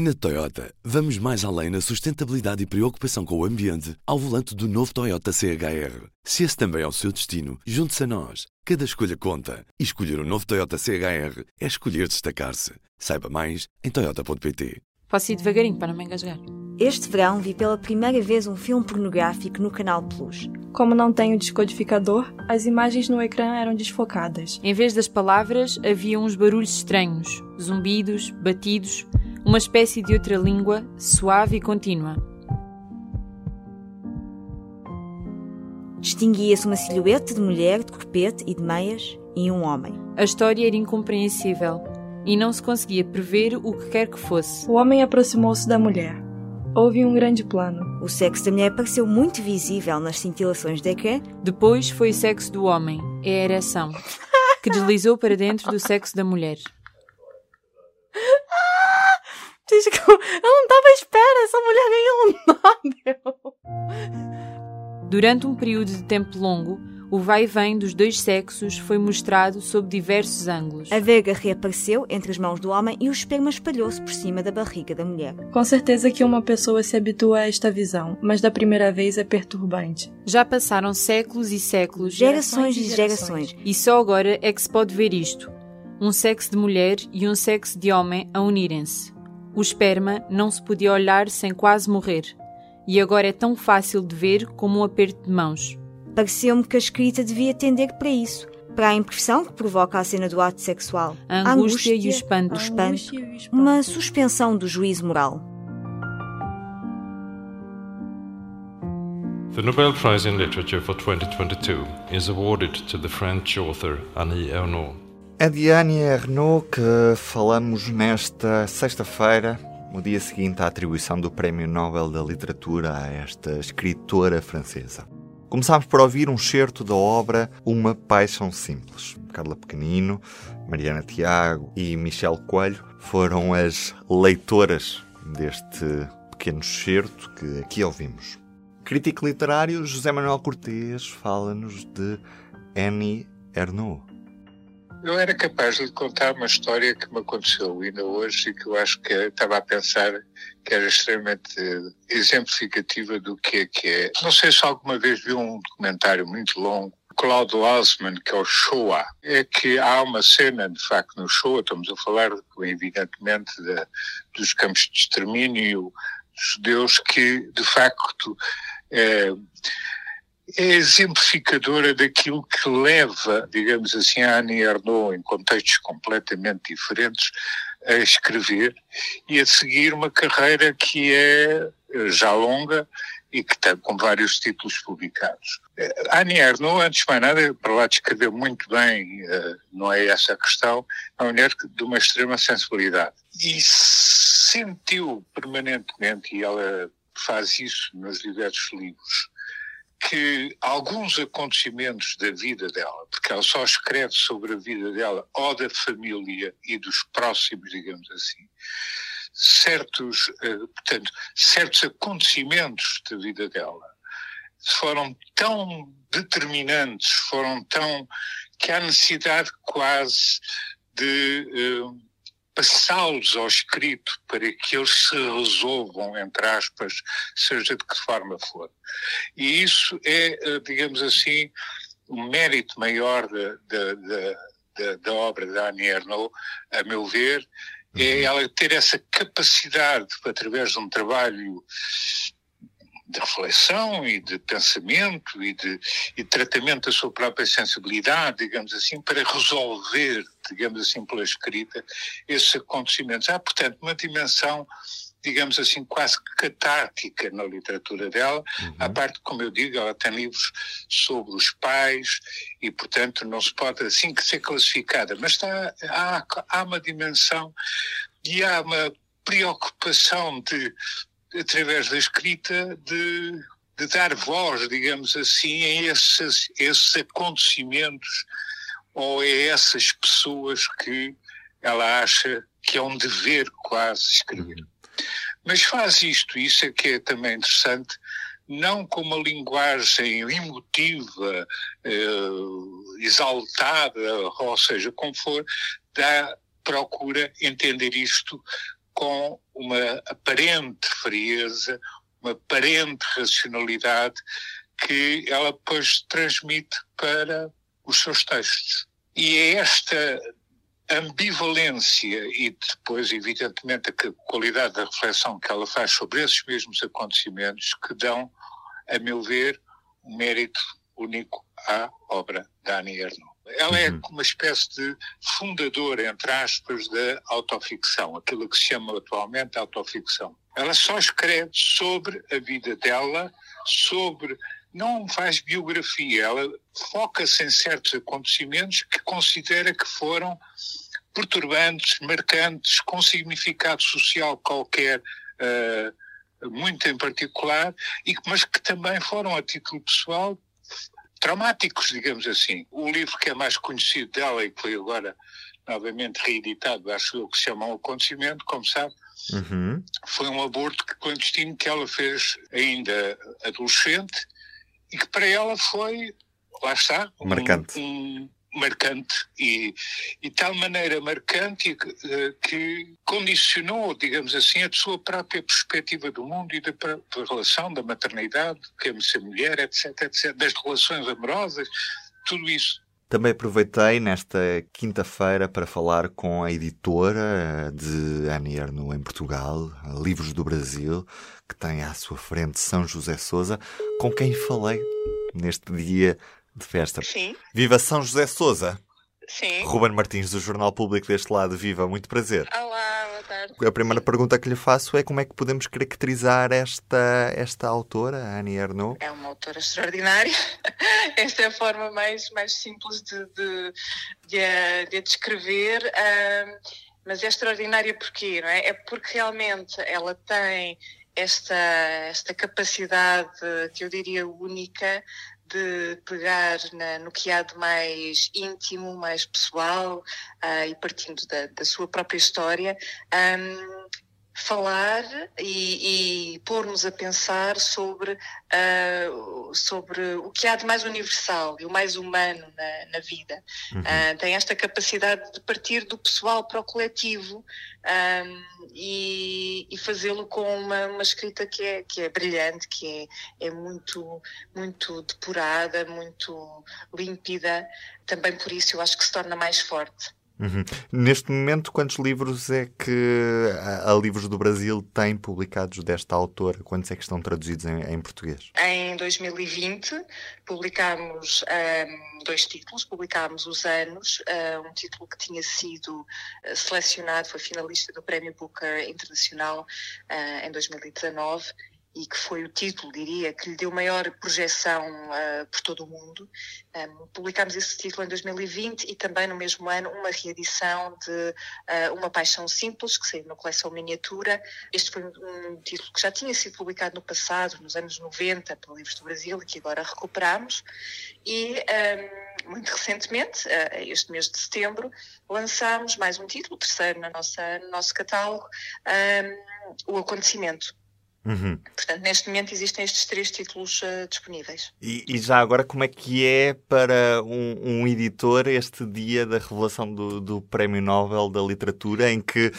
Na Toyota, vamos mais além na sustentabilidade e preocupação com o ambiente ao volante do novo Toyota CHR. Se esse também é o seu destino, junte-se a nós. Cada escolha conta. E escolher o um novo Toyota CHR é escolher destacar-se. Saiba mais em Toyota.pt. Posso ir devagarinho para não me engasgar? Este verão vi pela primeira vez um filme pornográfico no Canal Plus. Como não tenho descodificador, as imagens no ecrã eram desfocadas. Em vez das palavras, havia uns barulhos estranhos, zumbidos, batidos uma espécie de outra língua, suave e contínua. Distinguia-se uma silhueta de mulher de corpete e de meias e um homem. A história era incompreensível e não se conseguia prever o que quer que fosse. O homem aproximou-se da mulher. Houve um grande plano. O sexo da mulher pareceu muito visível nas cintilações de ecrã. Depois foi o sexo do homem, é a ereção, que deslizou para dentro do sexo da mulher. Eu não estava à espera, essa mulher ganhou um Nobel. Durante um período de tempo longo, o vai e vem dos dois sexos foi mostrado sob diversos ângulos. A verga reapareceu entre as mãos do homem e o esperma espalhou-se por cima da barriga da mulher. Com certeza que uma pessoa se habitua a esta visão, mas da primeira vez é perturbante. Já passaram séculos e séculos, gerações e gerações, e só agora é que se pode ver isto: um sexo de mulher e um sexo de homem a unirem-se. O esperma não se podia olhar sem quase morrer, e agora é tão fácil de ver como um aperto de mãos. Pareceu-me que a escrita devia tender para isso, para a impressão que provoca a cena do ato sexual. A angústia, a angústia e o espanto. O espanto, uma suspensão do juízo moral. The Nobel Prize in Literature for 2022 is awarded to the French author Annie Ernaux. É de Annie Ernaux que falamos nesta sexta-feira, no dia seguinte à atribuição do Prémio Nobel da Literatura a esta escritora francesa. Começámos por ouvir um certo da obra Uma Paixão Simples. Carla Pequenino, Mariana Tiago e Michel Coelho foram as leitoras deste pequeno certo que aqui ouvimos. Crítico literário José Manuel Cortês fala-nos de Annie Ernaux. Eu era capaz de contar uma história que me aconteceu ainda hoje e que eu acho que estava a pensar que era extremamente exemplificativa do que é que é. Não sei se alguma vez viu um documentário muito longo Claude Osman, que é o Shoah, é que há uma cena, de facto, no Shoah, estamos a falar, evidentemente, de, dos campos de extermínio judeus, que, de facto, é, é exemplificadora daquilo que leva, digamos assim, a Annie Ernaux, em contextos completamente diferentes, a escrever e a seguir uma carreira que é já longa e que tem com vários títulos publicados. A Annie Ernaux, antes de mais nada, para lá descrever muito bem, eh, não é essa a questão, é uma mulher de uma extrema sensibilidade. E sentiu permanentemente, e ela faz isso nos diversos livros, que alguns acontecimentos da vida dela, porque ela só escreve sobre a vida dela ou da família e dos próximos, digamos assim, certos, eh, portanto, certos acontecimentos da vida dela foram tão determinantes, foram tão que há necessidade quase de uh, passá-los ao escrito para que eles se resolvam, entre aspas, seja de que forma for. E isso é, eh, digamos assim, um mérito maior da, da, da, da obra da Annie Ernaux, a meu ver, é uhum. ela ter essa capacidade, através de um trabalho de reflexão e de pensamento e de, e tratamento da sua própria sensibilidade, digamos assim, para resolver, digamos assim, pela escrita, esses acontecimentos. Há, portanto, uma dimensão digamos assim, quase catártica na literatura dela, uhum. à parte, como eu digo, ela tem livros sobre os pais e, portanto, não se pode assim que ser classificada, mas está, há, há uma dimensão e há uma preocupação de através da escrita, de, de dar voz, digamos assim, a esses, esses acontecimentos ou a essas pessoas que ela acha que é um dever quase escrever. Uhum. Mas faz isto, isso é que é também interessante, não com uma linguagem emotiva, eh, exaltada, ou seja, como for, dá, procura entender isto com uma aparente frieza, uma aparente racionalidade que ela depois transmite para os seus textos. E é esta ambivalência e depois, evidentemente, a qualidade da reflexão que ela faz sobre esses mesmos acontecimentos que dão, a meu ver, um mérito único à obra da Annie Ernaux. Ela é uhum. uma espécie de fundadora, entre aspas, da autoficção, aquilo que se chama atualmente autoficção. Ela só escreve sobre a vida dela, sobre não faz biografia, ela foca-se em certos acontecimentos que considera que foram perturbantes, marcantes, com significado social qualquer, uh, muito em particular, e, mas que também foram, a título pessoal, traumáticos, digamos assim. O livro que é mais conhecido dela e que foi agora novamente reeditado, acho eu, que se chama O Acontecimento, como sabe, uhum. foi um aborto clandestino que ela fez ainda adolescente e que para ela foi, lá está, marcante. Um, um marcante e, e tal maneira marcante que, eh, que, condicionou, digamos assim, a sua própria perspectiva do mundo e da, da relação, da maternidade, que é ser mulher, etc, etc, das relações amorosas, tudo isso. Também aproveitei nesta quinta-feira para falar com a editora de Annie Ernaux em Portugal, Livros do Brasil, que tem à sua frente São José Souza, com quem falei neste dia de festa. Sim. Viva São José Souza! Sim. Ruben Martins, do Jornal Público deste lado. Viva, muito prazer. Olá, boa tarde. A primeira pergunta que lhe faço é como é que podemos caracterizar esta, esta autora, Annie Ernaux? É uma autora extraordinária. Esta é a forma mais, mais simples de, de, de, a, de a descrever. Um, mas é extraordinária porquê, não é? É porque realmente ela tem esta, esta capacidade que eu diria única de pegar na, no que há de mais íntimo, mais pessoal uh, e partindo da, da, sua própria história, um, falar e, e pôr-nos a pensar sobre, uh, sobre o que há de mais universal e o mais humano na, na vida. Uhum. Uh, tem esta capacidade de partir do pessoal para o coletivo um, e, e fazê-lo com uma, uma, escrita que é, que é brilhante, que é, é muito, muito depurada, muito límpida. Também por isso eu acho que se torna mais forte. Uhum. Neste momento, quantos livros é que a, Livros do Brasil tem publicados desta autora? Quantos é que estão traduzidos em, em português? Em 2020 publicámos um, dois títulos. Publicámos Os Anos, um título que tinha sido eh, selecionado, foi finalista do Prémio Booker Internacional uh, em 2019 e que foi o título, diria, que lhe deu maior projeção uh, por todo o mundo. Um, publicámos esse título em 2020 e também no mesmo ano uma reedição de uh, Uma Paixão Simples, que saiu na coleção Miniatura. Este foi um, título que já tinha sido publicado no passado, nos anos 90, pelo Livros do Brasil, e que agora recuperamos. E um, muito recentemente, uh, este mês de setembro, lançámos mais um título, terceiro na nossa, no nosso catálogo, O Acontecimento Uhum. Portanto, neste momento existem estes três títulos uh, disponíveis. E, e, já agora, como é que é para um, um editor este dia da revelação do, do, Prémio Nobel da Literatura, em que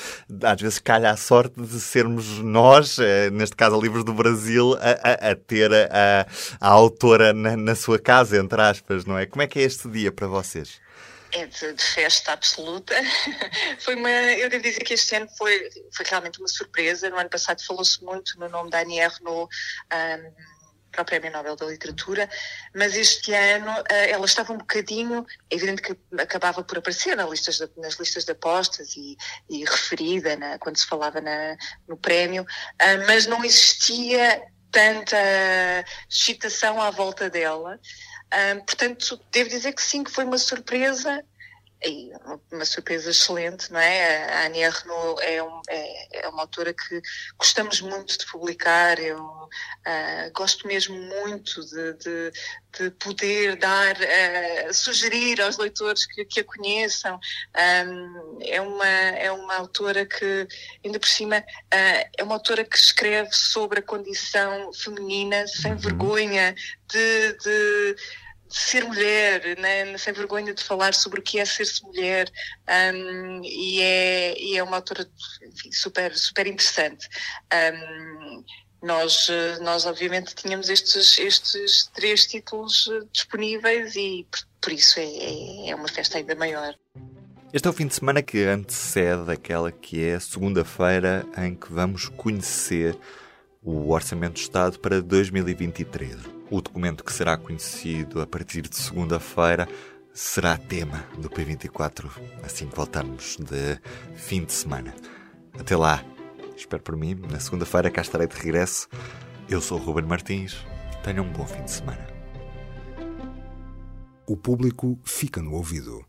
às vezes calha a sorte de sermos nós, uh, neste caso a Livros do Brasil, a, a, a ter a, a autora na, na sua casa, entre aspas, não é? Como é que é este dia para vocês? É de, de, festa absoluta. foi uma, eu devo dizer que este ano foi, foi realmente uma surpresa. No ano passado falou-se muito no nome da Annie Ernaux um, para o Prémio Nobel da Literatura, mas este ano uh, ela estava um bocadinho, é evidente que acabava por aparecer nas listas de, nas listas de apostas e, e referida na, quando se falava na, no prémio, uh, mas não existia tanta excitação à volta dela. Portanto, devo dizer que sim, que foi uma surpresa e uma surpresa excelente, não é? A Annie Ernaux é, um, é, é, uma autora que gostamos muito de publicar, eu uh, gosto mesmo muito de, de, de poder dar, uh, sugerir aos leitores que, que a conheçam. Um, é, uma, é uma autora que, ainda por cima, uh, é uma autora que escreve sobre a condição feminina sem uhum. vergonha de, de ser mulher, né? sem vergonha de falar sobre o que é ser-se mulher, um, e, é, e é uma autora enfim, super, super interessante. Um, nós, nós obviamente tínhamos estes, estes três títulos disponíveis e por, por isso é, é, é uma festa ainda maior. Este é o fim de semana que antecede aquela que é segunda-feira em que vamos conhecer o Orçamento do Estado para 2023. O documento que será conhecido a partir de segunda-feira será tema do P24 assim que voltarmos de fim de semana. Até lá, espero por mim, na segunda-feira cá estarei de regresso. Eu sou o Ruben Martins. Tenham um bom fim de semana. O público fica no ouvido.